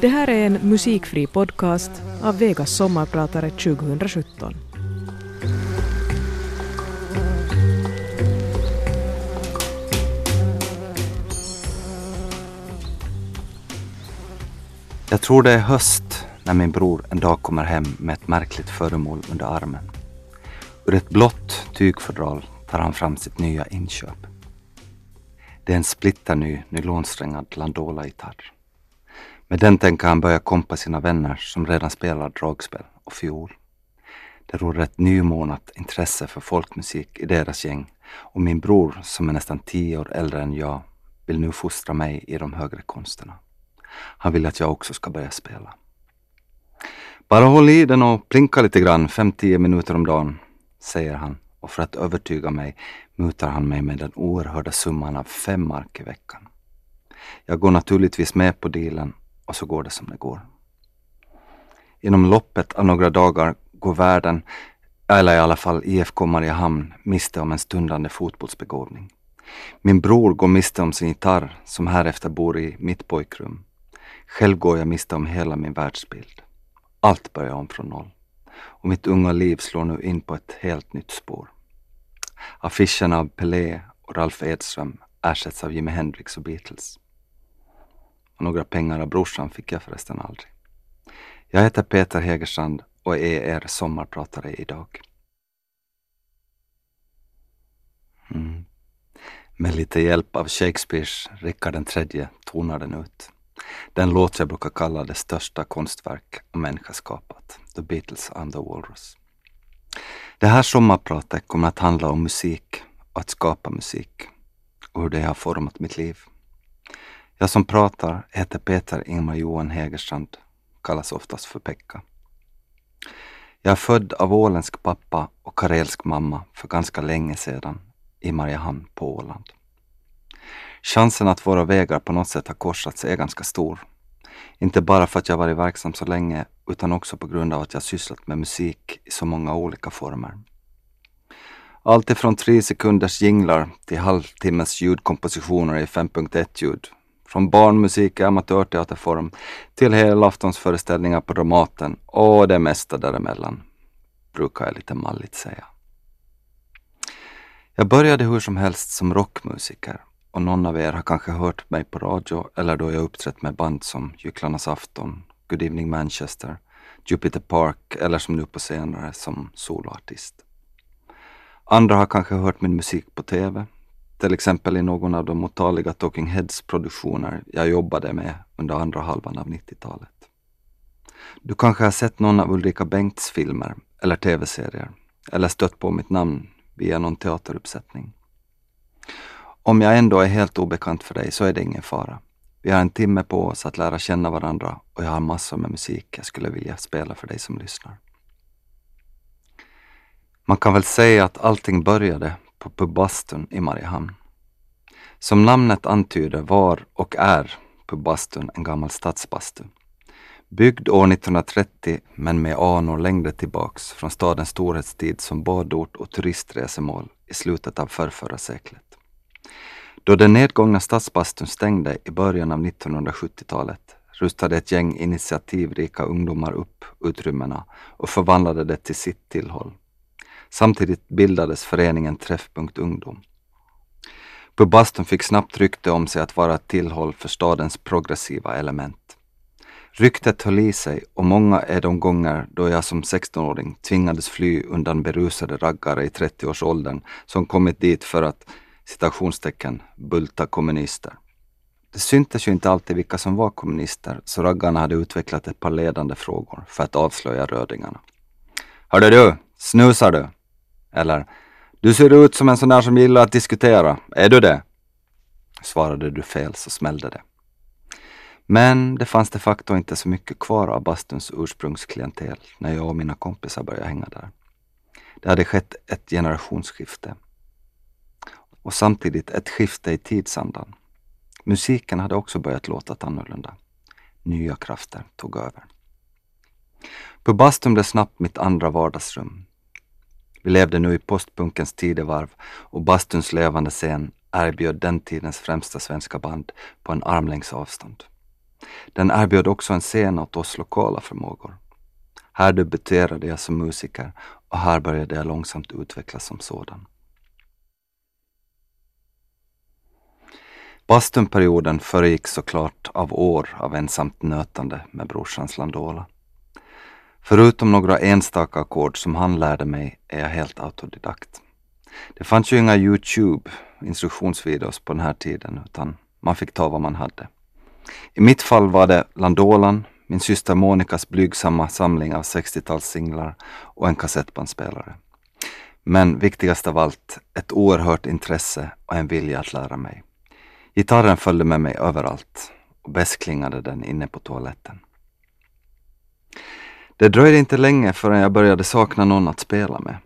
Det här är en musikfri podcast av Vegas sommarpratare 2017. Jag tror det är höst när min bror en dag kommer hem med ett märkligt föremål under armen. Ur ett blått tygfodral tar han fram sitt nya inköp. Det är en splitterny nylonsträngad Landola-gitarr. Med den tänker han börja kompa sina vänner som redan spelar dragspel och fiol. Det råder ett nymornat intresse för folkmusik i deras gäng och min bror, som är nästan tio år äldre än jag, vill nu fostra mig i de högre konsterna. Han vill att jag också ska börja spela. Bara håll i den och plinka lite grann, fem tio minuter om dagen, säger han och för att övertyga mig mutar han mig med den oerhörda summan av fem mark i veckan. Jag går naturligtvis med på dealen och så går det som det går. Inom loppet av några dagar går världen, eller i alla fall IFK Mariehamn, miste om en stundande fotbollsbegåvning. Min bror går miste om sin gitarr som härefter bor i mitt pojkrum. Själv går jag miste om hela min världsbild. Allt börjar om från noll. Och mitt unga liv slår nu in på ett helt nytt spår. Affischerna av Pelé och Ralf Edström ersätts av Jimi Hendrix och Beatles. Och några pengar av brorsan fick jag förresten aldrig. Jag heter Peter Hegerstrand och är er sommarpratare idag. Mm. Med lite hjälp av Shakespeares Rickard III tonar den ut. Den låt jag brukar kalla det största konstverk en människa skapat, The Beatles and the Walrus. Det här sommarpratet kommer att handla om musik och att skapa musik och hur det har format mitt liv. Jag som pratar heter Peter Ingmar Johan Hägerstrand, kallas oftast för Pekka. Jag är född av åländsk pappa och karelsk mamma för ganska länge sedan i Mariehamn på Åland. Chansen att våra vägar på något sätt har korsats är ganska stor. Inte bara för att jag varit verksam så länge utan också på grund av att jag sysslat med musik i så många olika former. Allt ifrån tre sekunders jinglar till halvtimmes ljudkompositioner i 5.1-ljud. Från barnmusik i amatörteaterform till helaftonsföreställningar på Dramaten och det mesta däremellan, brukar jag lite malligt säga. Jag började hur som helst som rockmusiker och någon av er har kanske hört mig på radio eller då jag uppträtt med band som Gycklarnas afton, Good Evening Manchester, Jupiter Park eller som nu på senare som soloartist. Andra har kanske hört min musik på TV, till exempel i någon av de otaliga Talking Heads produktioner jag jobbade med under andra halvan av 90-talet. Du kanske har sett någon av Ulrika Bengts filmer eller TV-serier eller stött på mitt namn via någon teateruppsättning. Om jag ändå är helt obekant för dig så är det ingen fara. Vi har en timme på oss att lära känna varandra och jag har massor med musik jag skulle vilja spela för dig som lyssnar. Man kan väl säga att allting började på pubbastun i Mariehamn. Som namnet antyder var och är pubbastun en gammal stadsbastu. Byggd år 1930 men med anor längre tillbaks från stadens storhetstid som badort och turistresemål i slutet av förrförra seklet. Då den nedgångna stadsbastun stängde i början av 1970-talet rustade ett gäng initiativrika ungdomar upp utrymmena och förvandlade det till sitt tillhåll. Samtidigt bildades föreningen Träffpunkt Ungdom. Pubbastun fick snabbt rykte om sig att vara ett tillhåll för stadens progressiva element. Ryktet höll i sig och många är de gånger då jag som 16-åring tvingades fly undan berusade raggare i 30-årsåldern som kommit dit för att citationstecken, bulta kommunister. Det syntes ju inte alltid vilka som var kommunister, så raggarna hade utvecklat ett par ledande frågor för att avslöja rödingarna. Hörde du, snusar du? Eller, du ser ut som en sån där som gillar att diskutera, är du det? Svarade du fel så smällde det. Men det fanns de facto inte så mycket kvar av bastuns ursprungsklientel när jag och mina kompisar började hänga där. Det hade skett ett generationsskifte och samtidigt ett skifte i tidsandan. Musiken hade också börjat låta annorlunda. Nya krafter tog över. På bastun blev snabbt mitt andra vardagsrum. Vi levde nu i postpunkens tidevarv och bastuns levande scen erbjöd den tidens främsta svenska band på en armlängds avstånd. Den erbjöd också en scen åt oss lokala förmågor. Här debuterade jag som musiker och här började jag långsamt utvecklas som sådan. Bastunperioden föregick såklart av år av ensamt nötande med brorsans Landola. Förutom några enstaka ackord som han lärde mig är jag helt autodidakt. Det fanns ju inga Youtube instruktionsvideos på den här tiden utan man fick ta vad man hade. I mitt fall var det Landolan, min syster Monikas blygsamma samling av 60-talssinglar och en kassettbandspelare. Men viktigast av allt, ett oerhört intresse och en vilja att lära mig. Gitarren följde med mig överallt och bäst klingade den inne på toaletten. Det dröjde inte länge förrän jag började sakna någon att spela med.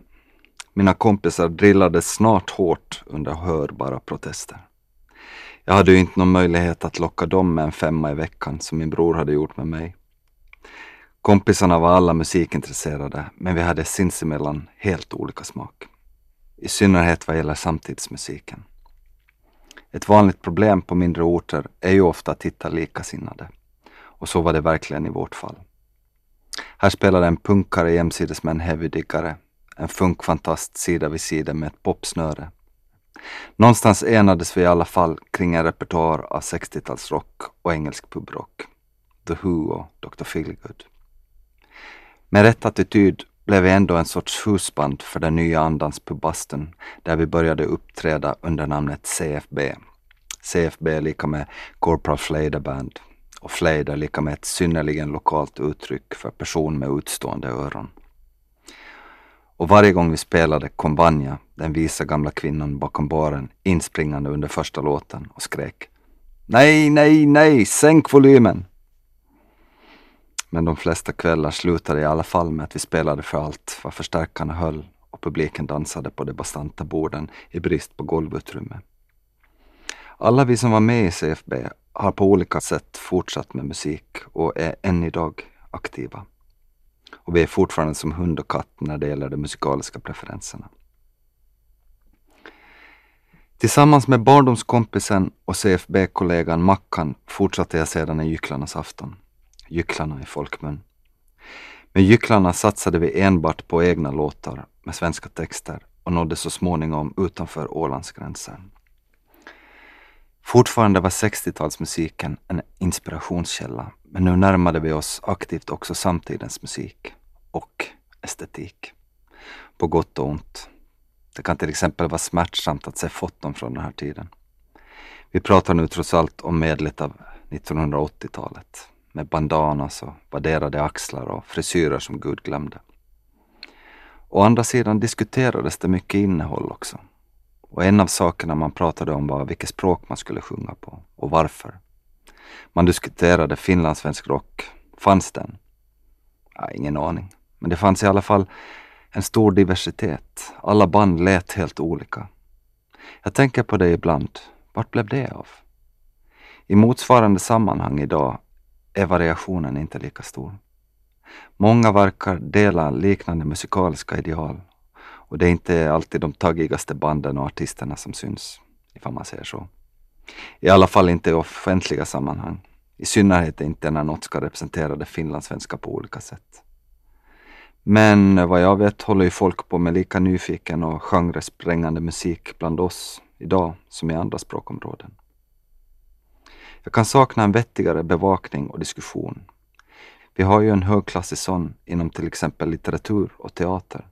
Mina kompisar drillades snart hårt under hörbara protester. Jag hade ju inte någon möjlighet att locka dem med en femma i veckan som min bror hade gjort med mig. Kompisarna var alla musikintresserade men vi hade sinsemellan helt olika smak. I synnerhet vad gäller samtidsmusiken. Ett vanligt problem på mindre orter är ju ofta att hitta likasinnade. Och så var det verkligen i vårt fall. Här spelade en punkare jämsides med en heavydiggare, en funkfantast sida vid sida med ett popsnöre. Någonstans enades vi i alla fall kring en repertoar av 60-talsrock och engelsk pubrock. The Who och Dr. Feelgood. Med rätt attityd blev vi ändå en sorts husband för den nya andans pubasten där vi började uppträda under namnet CFB. CFB är lika med Corporal Flader Band och Flader lika med ett synnerligen lokalt uttryck för person med utstående öron. Och varje gång vi spelade kom Vanja, den visa gamla kvinnan bakom baren, inspringande under första låten och skrek Nej, nej, nej, sänk volymen! Men de flesta kvällar slutade i alla fall med att vi spelade för allt vad förstärkarna höll och publiken dansade på de bastanta borden i brist på golvutrymme. Alla vi som var med i CFB har på olika sätt fortsatt med musik och är än idag aktiva. Och vi är fortfarande som hund och katt när det gäller de musikaliska preferenserna. Tillsammans med barndomskompisen och CFB-kollegan Mackan fortsatte jag sedan i Gycklarnas afton. Gycklarna i folkmun. Med Gycklarna satsade vi enbart på egna låtar med svenska texter och nådde så småningom utanför Ålands gränser. Fortfarande var 60-talsmusiken en inspirationskälla, men nu närmade vi oss aktivt också samtidens musik och estetik. På gott och ont. Det kan till exempel vara smärtsamt att se foton från den här tiden. Vi pratar nu trots allt om medlet av 1980-talet med bandanas och vadderade axlar och frisyrer som Gud glömde. Å andra sidan diskuterades det mycket innehåll också. Och en av sakerna man pratade om var vilket språk man skulle sjunga på och varför. Man diskuterade finlandssvensk rock. Fanns den? Ja, ingen aning. Men det fanns i alla fall en stor diversitet. Alla band lät helt olika. Jag tänker på det ibland. Vart blev det av? I motsvarande sammanhang idag är variationen inte lika stor. Många verkar dela liknande musikaliska ideal och det är inte alltid de taggigaste banden och artisterna som syns, ifall man säger så. I alla fall inte i offentliga sammanhang. I synnerhet inte när något ska representera det finlandssvenska på olika sätt. Men vad jag vet håller ju folk på med lika nyfiken och genresprängande musik bland oss idag som i andra språkområden. Jag kan sakna en vettigare bevakning och diskussion. Vi har ju en högklassig sån inom till exempel litteratur och teater.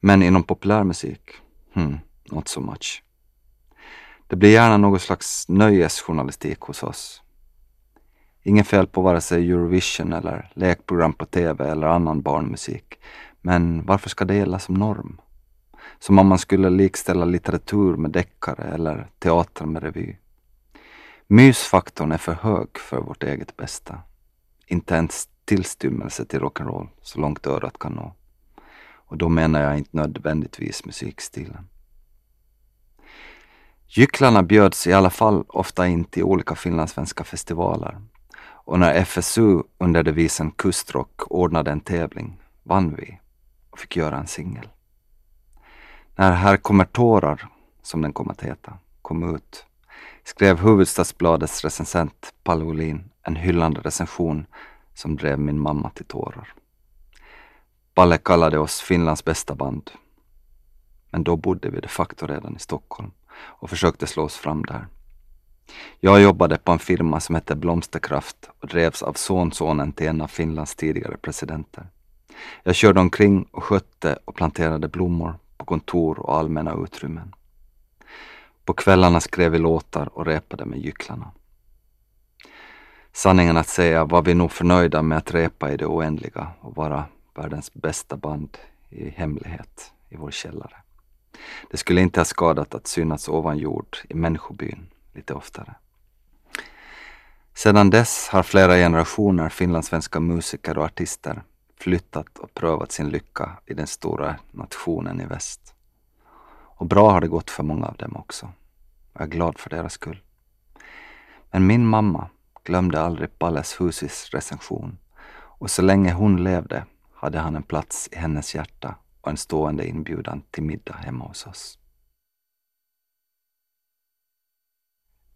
Men inom populärmusik, hmm, not so much. Det blir gärna någon slags nöjesjournalistik hos oss. Inget fel på vare sig Eurovision eller lekprogram på TV eller annan barnmusik. Men varför ska det gälla som norm? Som om man skulle likställa litteratur med deckare eller teater med revy. Mysfaktorn är för hög för vårt eget bästa. Inte ens tillstymmelse till rock'n'roll så långt örat kan nå. Och då menar jag inte nödvändigtvis musikstilen. Gycklarna bjöds i alla fall ofta in till olika finlandssvenska festivaler. Och när FSU under devisen Kustrock ordnade en tävling vann vi och fick göra en singel. När Här kommer tårar, som den kom att heta, kom ut skrev Hufvudstadsbladets recensent Palle Olin en hyllande recension som drev min mamma till tårar. Palle kallade oss Finlands bästa band. Men då bodde vi de facto redan i Stockholm och försökte slå oss fram där. Jag jobbade på en firma som hette Blomsterkraft och drevs av sonsonen till en av Finlands tidigare presidenter. Jag körde omkring och skötte och planterade blommor på kontor och allmänna utrymmen. På kvällarna skrev vi låtar och repade med gycklarna. Sanningen att säga var vi nog förnöjda med att repa i det oändliga och vara världens bästa band i hemlighet i vår källare. Det skulle inte ha skadat att synas ovan jord i människobyn lite oftare. Sedan dess har flera generationer finlandssvenska musiker och artister flyttat och prövat sin lycka i den stora nationen i väst. Och bra har det gått för många av dem också. Jag är glad för deras skull. Men min mamma glömde aldrig Palles Husis recension och så länge hon levde hade han en plats i hennes hjärta och en stående inbjudan till middag hemma hos oss.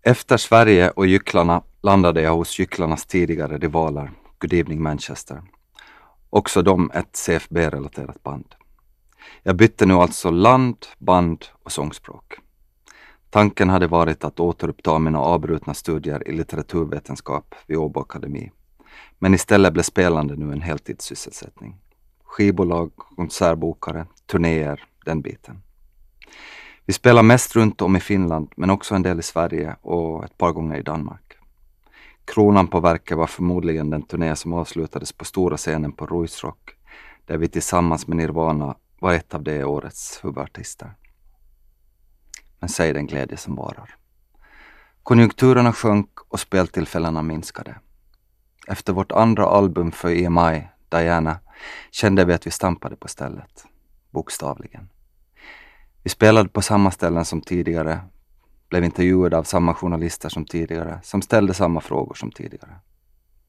Efter Sverige och Gycklarna landade jag hos Gycklarnas tidigare rivaler Good Evening Manchester. Också de ett CFB-relaterat band. Jag bytte nu alltså land, band och sångspråk. Tanken hade varit att återuppta mina avbrutna studier i litteraturvetenskap vid Åbo Akademi. Men istället blev spelande nu en heltidssysselsättning. Skivbolag, konsertbokare, turnéer, den biten. Vi spelar mest runt om i Finland, men också en del i Sverige och ett par gånger i Danmark. Kronan på verket var förmodligen den turné som avslutades på stora scenen på Ruisrock, där vi tillsammans med Nirvana var ett av det årets huvudartister. Men säg den glädje som varar. Konjunkturerna sjönk och speltillfällena minskade. Efter vårt andra album för EMI, Diana, kände vi att vi stampade på stället. Bokstavligen. Vi spelade på samma ställen som tidigare, blev intervjuade av samma journalister som tidigare, som ställde samma frågor som tidigare.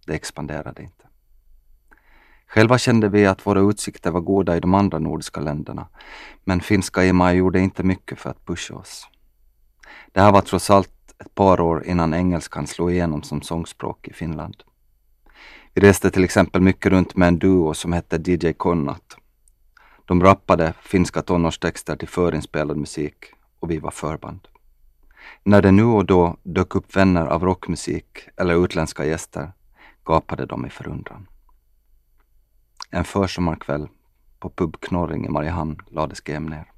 Det expanderade inte. Själva kände vi att våra utsikter var goda i de andra nordiska länderna, men finska EMI gjorde inte mycket för att pusha oss. Det här var trots allt ett par år innan engelskan slog igenom som sångspråk i Finland. Vi reste till exempel mycket runt med en duo som hette DJ Konnat. De rappade finska tonårstexter till förinspelad musik och vi var förband. När det nu och då dök upp vänner av rockmusik eller utländska gäster gapade de i förundran. En försommarkväll på pub Knorring i Mariehamn lades GM ner.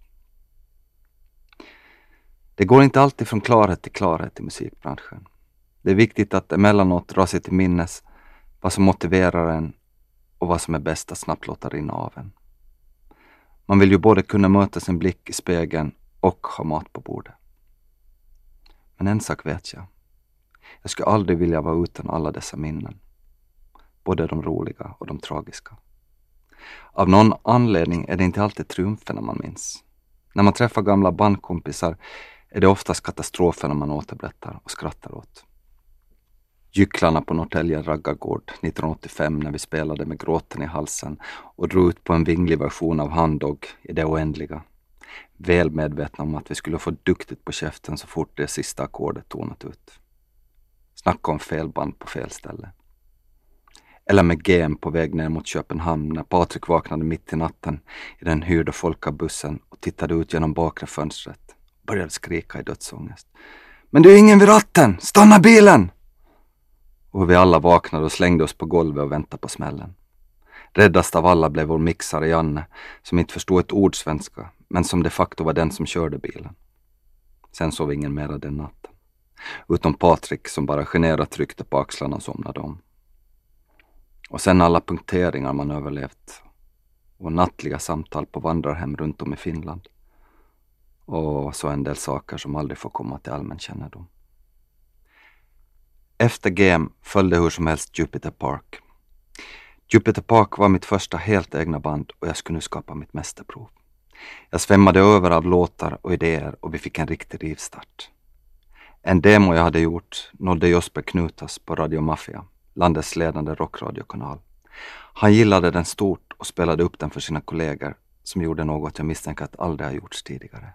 Det går inte alltid från klarhet till klarhet i musikbranschen. Det är viktigt att emellanåt dra sig till minnes vad som motiverar en och vad som är bäst att snabbt låta rinna av en. Man vill ju både kunna möta sin blick i spegeln och ha mat på bordet. Men en sak vet jag. Jag skulle aldrig vilja vara utan alla dessa minnen. Både de roliga och de tragiska. Av någon anledning är det inte alltid triumferna man minns. När man träffar gamla bandkompisar är det oftast katastroferna man återberättar och skrattar åt. Gycklarna på Norrtälje raggargård 1985 när vi spelade med gråten i halsen och drog ut på en vinglig version av Handdog i det oändliga. Väl medvetna om att vi skulle få duktigt på käften så fort det sista ackordet tonat ut. Snacka om felband på fel ställe. Eller med GM på väg ner mot Köpenhamn när Patrik vaknade mitt i natten i den hyrda folkabussen och tittade ut genom bakre fönstret började skrika i dödsångest. Men det är ingen vid ratten! Stanna bilen! Och hur vi alla vaknade och slängde oss på golvet och väntade på smällen. Räddast av alla blev vår mixare Janne, som inte förstod ett ord svenska, men som de facto var den som körde bilen. Sen sov ingen mera den natten. Utom Patrik som bara generat tryckte på axlarna och somnade om. Och sen alla punkteringar man överlevt. Och nattliga samtal på vandrarhem runt om i Finland. Och så en del saker som aldrig får komma till allmän kännedom. Efter GM följde hur som helst Jupiter Park. Jupiter Park var mitt första helt egna band och jag skulle nu skapa mitt mästerprov. Jag svämmade över av låtar och idéer och vi fick en riktig rivstart. En demo jag hade gjort nådde Josper Knutas på Radio Mafia, landets ledande rockradiokanal. Han gillade den stort och spelade upp den för sina kollegor som gjorde något jag misstänker att aldrig har gjorts tidigare.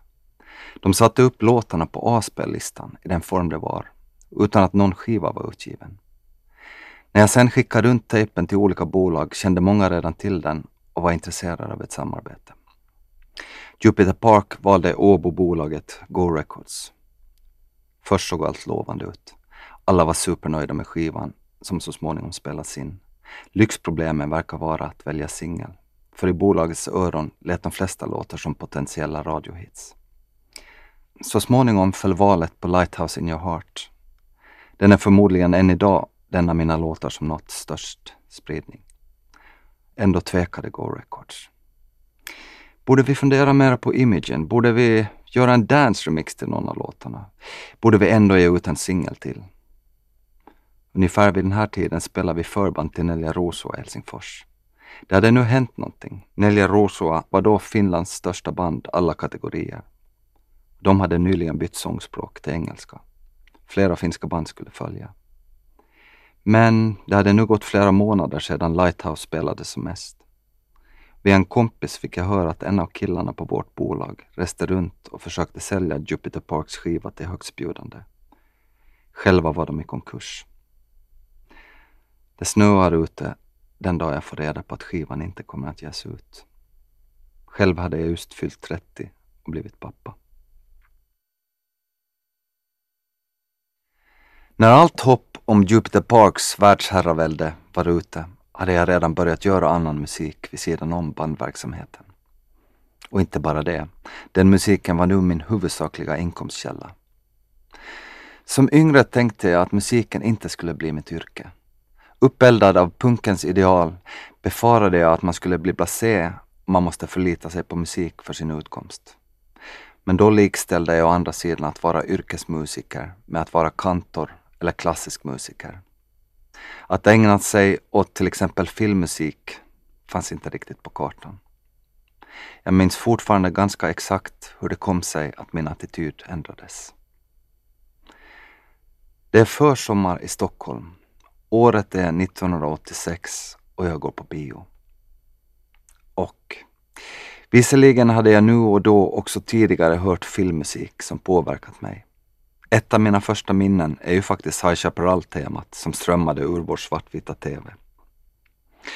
De satte upp låtarna på A-spellistan i den form det var, utan att någon skiva var utgiven. När jag sen skickade runt tejpen till olika bolag kände många redan till den och var intresserade av ett samarbete. Jupiter Park valde Åbo-bolaget Go Records. Först såg allt lovande ut. Alla var supernöjda med skivan som så småningom spelats in. Lyxproblemen verkar vara att välja singel. För i bolagets öron lät de flesta låtar som potentiella radiohits. Så småningom föll valet på Lighthouse in your heart. Den är förmodligen än idag den av mina låtar som nått störst spridning. Ändå tvekade Go Records. Borde vi fundera mer på imagen? Borde vi göra en dance remix till någon av låtarna? Borde vi ändå ge ut en singel till? Ungefär vid den här tiden spelade vi förband till Nelja Rosoa i Helsingfors. Det hade nu hänt någonting. Nelja Rosoa var då Finlands största band alla kategorier. De hade nyligen bytt sångspråk till engelska. Flera finska band skulle följa. Men det hade nu gått flera månader sedan Lighthouse spelade som mest. Via en kompis fick jag höra att en av killarna på vårt bolag reste runt och försökte sälja Jupiter Parks skiva till högstbjudande. Själva var de i konkurs. Det snöar ute den dag jag får reda på att skivan inte kommer att ges ut. Själv hade jag just fyllt 30 och blivit pappa. När allt hopp om Jupiter Parks världsherravälde var ute hade jag redan börjat göra annan musik vid sidan om bandverksamheten. Och inte bara det, den musiken var nu min huvudsakliga inkomstkälla. Som yngre tänkte jag att musiken inte skulle bli mitt yrke. Uppeldad av punkens ideal befarade jag att man skulle bli blasé och man måste förlita sig på musik för sin utkomst. Men då likställde jag å andra sidan att vara yrkesmusiker med att vara kantor eller klassisk musiker. Att ägna sig åt till exempel filmmusik fanns inte riktigt på kartan. Jag minns fortfarande ganska exakt hur det kom sig att min attityd ändrades. Det är försommar i Stockholm. Året är 1986 och jag går på bio. Och visserligen hade jag nu och då också tidigare hört filmmusik som påverkat mig. Ett av mina första minnen är ju faktiskt High Chaparral-temat som strömmade ur vår svartvita TV.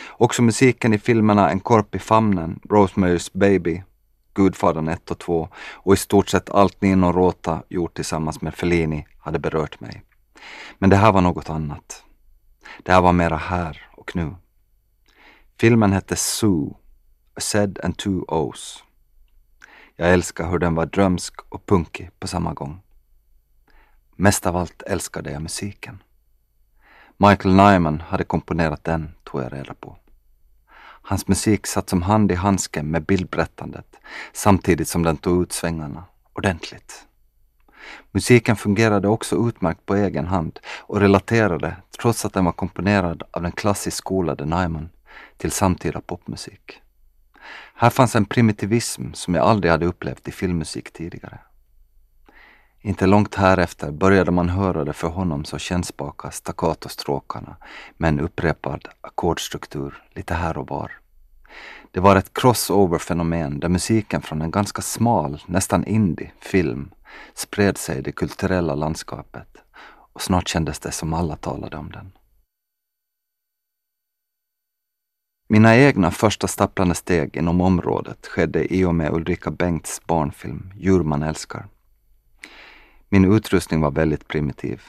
Också musiken i filmerna En korp i famnen, Rosemary's Baby, Gudfadern 1 och 2 och i stort sett allt Nino Rota gjort tillsammans med Fellini hade berört mig. Men det här var något annat. Det här var mera här och nu. Filmen hette Sue, A Said and Two O's. Jag älskar hur den var drömsk och punkig på samma gång. Mest av allt älskade jag musiken. Michael Nyman hade komponerat den, tog jag reda på. Hans musik satt som hand i handske med bildberättandet samtidigt som den tog ut svängarna ordentligt. Musiken fungerade också utmärkt på egen hand och relaterade, trots att den var komponerad av den klassiskt skolade Nyman, till samtida popmusik. Här fanns en primitivism som jag aldrig hade upplevt i filmmusik tidigare. Inte långt härefter började man höra de för honom så kännspaka staccatostråkarna med en upprepad ackordstruktur lite här och var. Det var ett crossover-fenomen där musiken från en ganska smal, nästan indie, film spred sig i det kulturella landskapet och snart kändes det som alla talade om den. Mina egna första stapplande steg inom området skedde i och med Ulrika Bengts barnfilm Djur man älskar min utrustning var väldigt primitiv.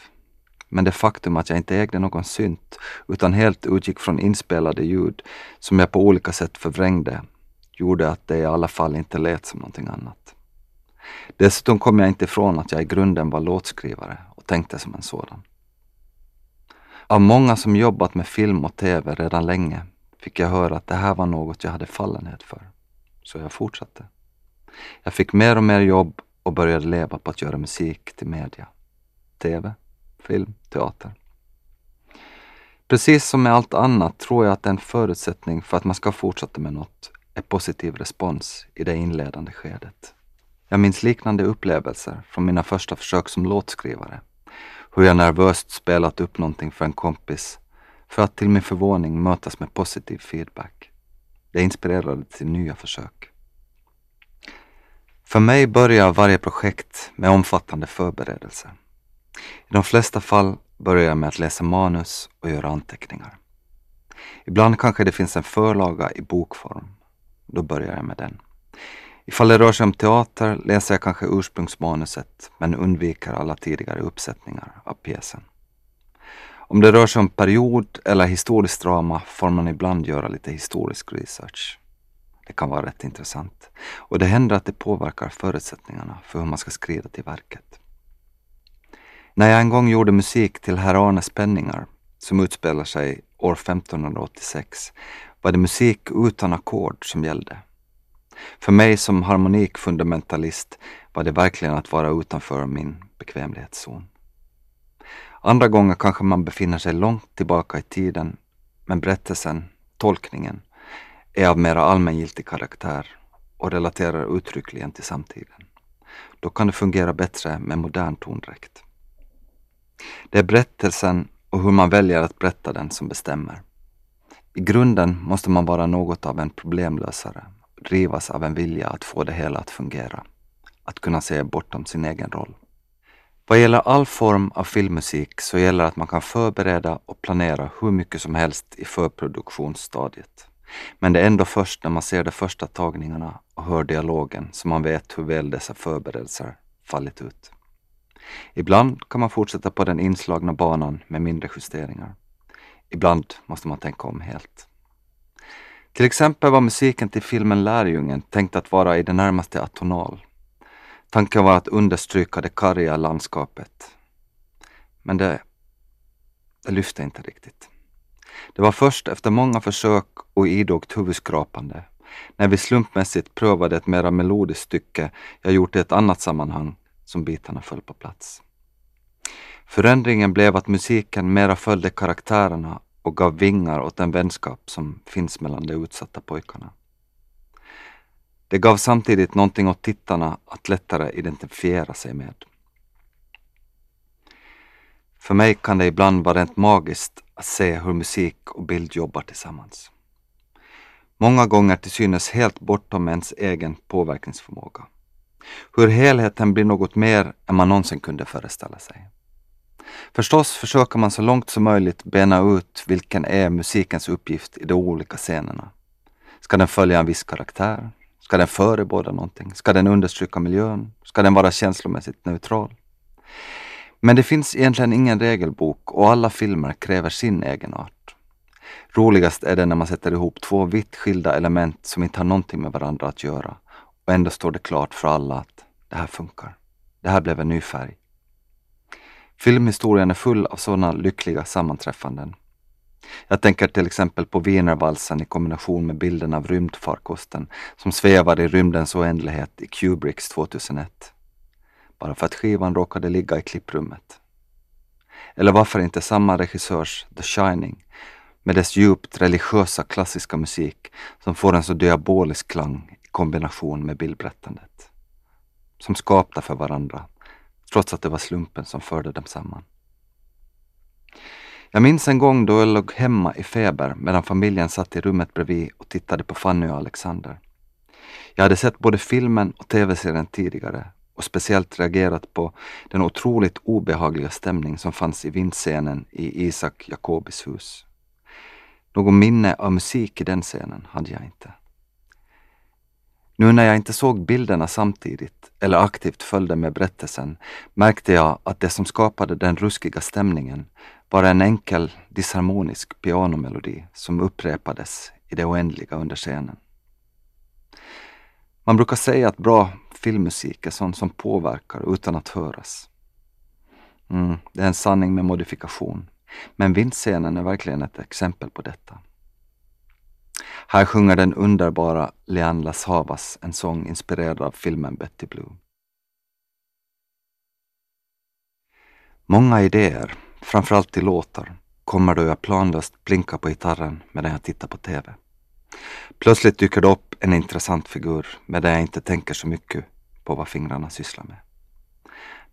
Men det faktum att jag inte ägde någon synt utan helt utgick från inspelade ljud som jag på olika sätt förvrängde gjorde att det i alla fall inte lät som någonting annat. Dessutom kom jag inte ifrån att jag i grunden var låtskrivare och tänkte som en sådan. Av många som jobbat med film och tv redan länge fick jag höra att det här var något jag hade fallenhet för. Så jag fortsatte. Jag fick mer och mer jobb och började leva på att göra musik till media. TV, film, teater. Precis som med allt annat tror jag att en förutsättning för att man ska fortsätta med något är positiv respons i det inledande skedet. Jag minns liknande upplevelser från mina första försök som låtskrivare. Hur jag nervöst spelat upp någonting för en kompis för att till min förvåning mötas med positiv feedback. Det inspirerade till nya försök. För mig börjar varje projekt med omfattande förberedelser. I de flesta fall börjar jag med att läsa manus och göra anteckningar. Ibland kanske det finns en förlaga i bokform. Då börjar jag med den. Ifall det rör sig om teater läser jag kanske ursprungsmanuset men undviker alla tidigare uppsättningar av pjäsen. Om det rör sig om period eller historiskt drama får man ibland göra lite historisk research. Det kan vara rätt intressant. Och det händer att det påverkar förutsättningarna för hur man ska skrida till verket. När jag en gång gjorde musik till Herr Arnes penningar, som utspelar sig år 1586, var det musik utan ackord som gällde. För mig som harmonikfundamentalist var det verkligen att vara utanför min bekvämlighetszon. Andra gånger kanske man befinner sig långt tillbaka i tiden, men berättelsen, tolkningen, är av mera allmängiltig karaktär och relaterar uttryckligen till samtiden. Då kan det fungera bättre med modern tondräkt. Det är berättelsen och hur man väljer att berätta den som bestämmer. I grunden måste man vara något av en problemlösare, drivas av en vilja att få det hela att fungera, att kunna se bortom sin egen roll. Vad gäller all form av filmmusik så gäller att man kan förbereda och planera hur mycket som helst i förproduktionsstadiet. Men det är ändå först när man ser de första tagningarna och hör dialogen som man vet hur väl dessa förberedelser fallit ut. Ibland kan man fortsätta på den inslagna banan med mindre justeringar. Ibland måste man tänka om helt. Till exempel var musiken till filmen Lärjungen tänkt att vara i det närmaste atonal. Tanken var att understryka det karga landskapet. Men det, det lyfte inte riktigt. Det var först efter många försök och idogt huvudskrapande, när vi slumpmässigt prövade ett mera melodiskt stycke jag gjort i ett annat sammanhang, som bitarna föll på plats. Förändringen blev att musiken mera följde karaktärerna och gav vingar åt den vänskap som finns mellan de utsatta pojkarna. Det gav samtidigt någonting åt tittarna att lättare identifiera sig med. För mig kan det ibland vara rent magiskt att se hur musik och bild jobbar tillsammans. Många gånger till synes helt bortom ens egen påverkningsförmåga. Hur helheten blir något mer än man någonsin kunde föreställa sig. Förstås försöker man så långt som möjligt bena ut vilken är musikens uppgift i de olika scenerna. Ska den följa en viss karaktär? Ska den förebåda någonting? Ska den understryka miljön? Ska den vara känslomässigt neutral? Men det finns egentligen ingen regelbok och alla filmer kräver sin egen art. Roligast är det när man sätter ihop två vitt skilda element som inte har någonting med varandra att göra och ändå står det klart för alla att det här funkar. Det här blev en ny färg. Filmhistorien är full av sådana lyckliga sammanträffanden. Jag tänker till exempel på Wienervalsen i kombination med bilden av rymdfarkosten som svävar i rymdens oändlighet i Kubricks 2001. Bara för att skivan råkade ligga i klipprummet. Eller varför inte samma regissörs The Shining med dess djupt religiösa klassiska musik som får en så diabolisk klang i kombination med bildberättandet. Som skapta för varandra trots att det var slumpen som förde dem samman. Jag minns en gång då jag låg hemma i feber medan familjen satt i rummet bredvid och tittade på Fanny och Alexander. Jag hade sett både filmen och tv-serien tidigare och speciellt reagerat på den otroligt obehagliga stämning som fanns i vindscenen i Isak Jacobis hus. Någon minne av musik i den scenen hade jag inte. Nu när jag inte såg bilderna samtidigt eller aktivt följde med berättelsen märkte jag att det som skapade den ruskiga stämningen var en enkel disharmonisk pianomelodi som upprepades i det oändliga under scenen. Man brukar säga att bra filmmusik är sånt som påverkar utan att höras. Mm, det är en sanning med modifikation. Men vindscenen är verkligen ett exempel på detta. Här sjunger den underbara Leanne Las Havas en sång inspirerad av filmen Betty Blue. Många idéer, framförallt till låtar, kommer då jag planlöst blinkar på gitarren medan jag tittar på TV. Plötsligt dyker det upp en intressant figur medan jag inte tänker så mycket på vad fingrarna sysslar med.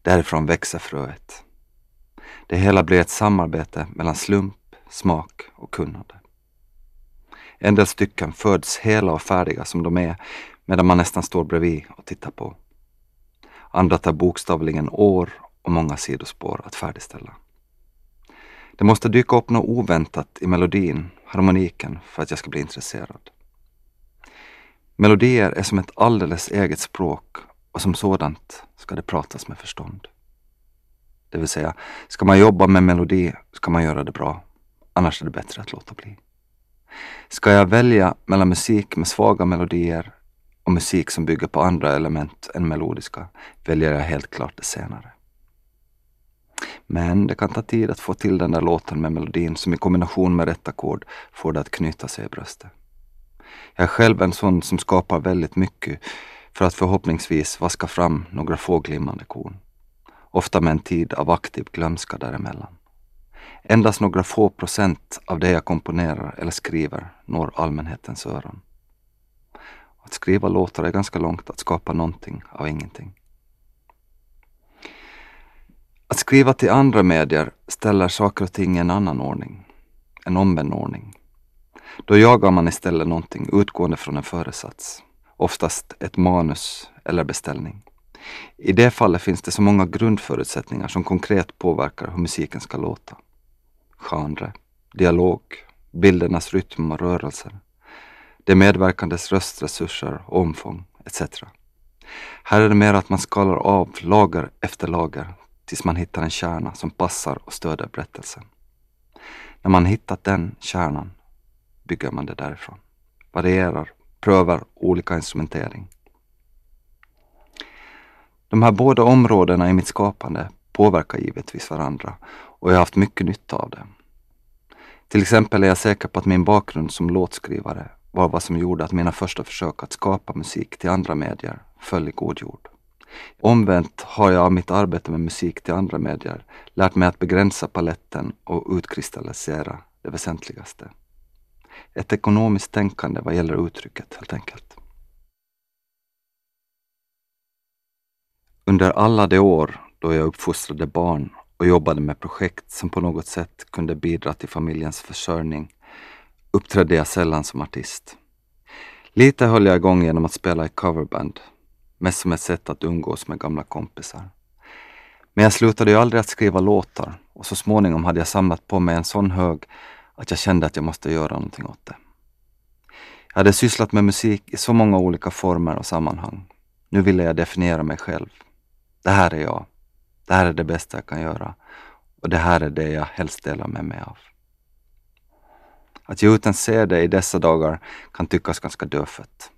Därifrån växer fröet. Det hela blir ett samarbete mellan slump, smak och kunnande. En del stycken föds hela och färdiga som de är medan man nästan står bredvid och tittar på. Andra tar bokstavligen år och många sidospår att färdigställa. Det måste dyka upp något oväntat i melodin, harmoniken, för att jag ska bli intresserad. Melodier är som ett alldeles eget språk och som sådant ska det pratas med förstånd. Det vill säga, ska man jobba med melodi ska man göra det bra. Annars är det bättre att låta bli. Ska jag välja mellan musik med svaga melodier och musik som bygger på andra element än melodiska väljer jag helt klart det senare. Men det kan ta tid att få till den där låten med melodin som i kombination med rätt ackord får det att knyta sig i bröstet. Jag är själv en sån som skapar väldigt mycket för att förhoppningsvis vaska fram några få glimmande korn. Ofta med en tid av aktiv glömska däremellan. Endast några få procent av det jag komponerar eller skriver når allmänhetens öron. Att skriva låtar är ganska långt att skapa någonting av ingenting. Att skriva till andra medier ställer saker och ting i en annan ordning, en omvänd ordning. Då jagar man istället någonting utgående från en föresats, oftast ett manus eller beställning. I det fallet finns det så många grundförutsättningar som konkret påverkar hur musiken ska låta. Genre, dialog, bildernas rytm och rörelser, de medverkandes röstresurser, omfång etc. Här är det mer att man skalar av lager efter lager tills man hittar en kärna som passar och stöder berättelsen. När man hittat den kärnan bygger man det därifrån. Varierar, prövar olika instrumentering. De här båda områdena i mitt skapande påverkar givetvis varandra och jag har haft mycket nytta av det. Till exempel är jag säker på att min bakgrund som låtskrivare var vad som gjorde att mina första försök att skapa musik till andra medier föll i god jord. Omvänt har jag av mitt arbete med musik till andra medier lärt mig att begränsa paletten och utkristallisera det väsentligaste. Ett ekonomiskt tänkande vad gäller uttrycket helt enkelt. Under alla de år då jag uppfostrade barn och jobbade med projekt som på något sätt kunde bidra till familjens försörjning uppträdde jag sällan som artist. Lite höll jag igång genom att spela i coverband, mest som ett sätt att umgås med gamla kompisar. Men jag slutade ju aldrig att skriva låtar och så småningom hade jag samlat på mig en sån hög att jag kände att jag måste göra någonting åt det. Jag hade sysslat med musik i så många olika former och sammanhang. Nu ville jag definiera mig själv. Det här är jag. Det här är det bästa jag kan göra. Och det här är det jag helst delar med mig av. Att ge ut en CD i dessa dagar kan tyckas ganska dödfött.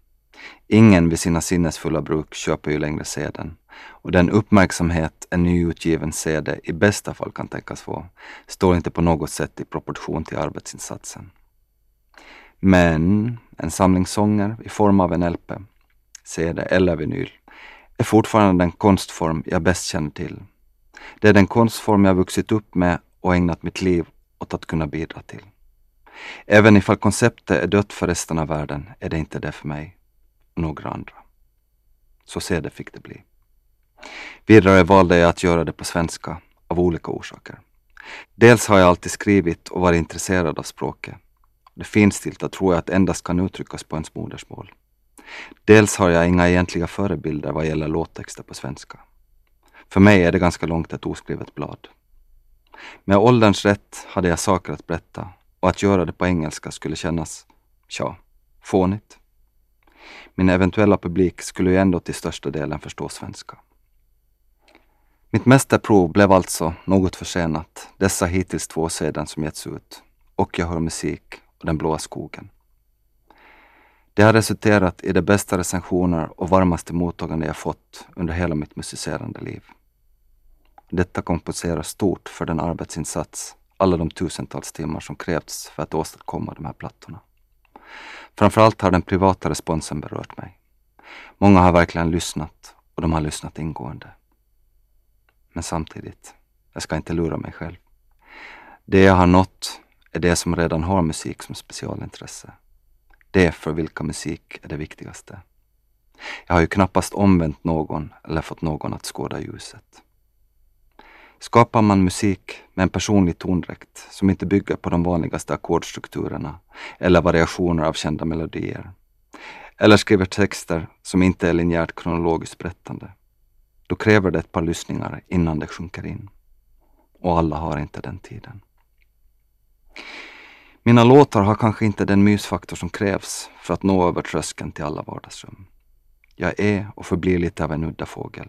Ingen vid sina sinnesfulla bruk köper ju längre seden. och den uppmärksamhet en nyutgiven CD i bästa fall kan tänkas få står inte på något sätt i proportion till arbetsinsatsen. Men en samling sånger i form av en LP, CD eller vinyl är fortfarande den konstform jag bäst känner till. Det är den konstform jag vuxit upp med och ägnat mitt liv åt att kunna bidra till. Även ifall konceptet är dött för resten av världen är det inte det för mig och några andra. Så CD fick det bli. Vidare valde jag att göra det på svenska av olika orsaker. Dels har jag alltid skrivit och varit intresserad av språket. Det finstilta tror jag att endast kan uttryckas på ens modersmål. Dels har jag inga egentliga förebilder vad gäller låttexter på svenska. För mig är det ganska långt ett oskrivet blad. Med ålderns rätt hade jag saker att berätta och att göra det på engelska skulle kännas, tja, fånigt. Min eventuella publik skulle ju ändå till största delen förstå svenska. Mitt mästerprov blev alltså något försenat, dessa hittills två sedan som getts ut, och Jag hör musik och Den blåa skogen. Det har resulterat i de bästa recensioner och varmaste mottagande jag fått under hela mitt musicerande liv. Detta kompenserar stort för den arbetsinsats, alla de tusentals timmar som krävts för att åstadkomma de här plattorna. Framförallt har den privata responsen berört mig. Många har verkligen lyssnat och de har lyssnat ingående. Men samtidigt, jag ska inte lura mig själv. Det jag har nått är det som redan har musik som specialintresse. Det för vilka musik är det viktigaste. Jag har ju knappast omvänt någon eller fått någon att skåda ljuset. Skapar man musik med en personlig tondräkt som inte bygger på de vanligaste ackordstrukturerna eller variationer av kända melodier, eller skriver texter som inte är linjärt kronologiskt berättande, då kräver det ett par lyssningar innan det sjunker in. Och alla har inte den tiden. Mina låtar har kanske inte den mysfaktor som krävs för att nå över tröskeln till alla vardagsrum. Jag är och förblir lite av en udda fågel.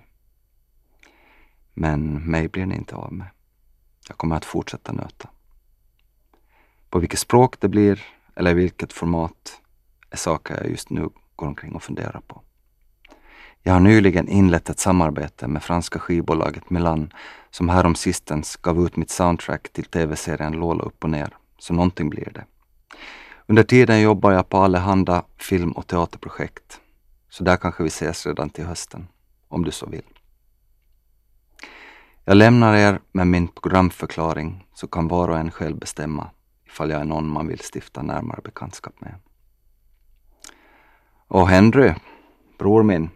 Men mig blir ni inte av med. Jag kommer att fortsätta nöta. På vilket språk det blir eller vilket format är saker jag just nu går omkring och funderar på. Jag har nyligen inlett ett samarbete med franska skivbolaget Milan som häromsistens gav ut mitt soundtrack till tv-serien Lola upp och ner, så någonting blir det. Under tiden jobbar jag på allehanda film och teaterprojekt, så där kanske vi ses redan till hösten, om du så vill. Jag lämnar er med min programförklaring så kan var och en själv bestämma ifall jag är någon man vill stifta närmare bekantskap med. Och Henry, bror min,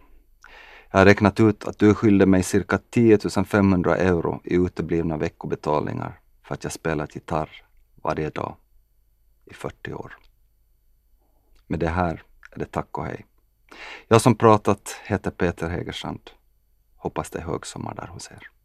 jag har räknat ut att du skyllde mig cirka 10 500 euro i uteblivna veckobetalningar för att jag spelat gitarr varje dag i 40 år. Med det här är det tack och hej. Jag som pratat heter Peter Hägerstrand. Hoppas det är högsommar där hos er.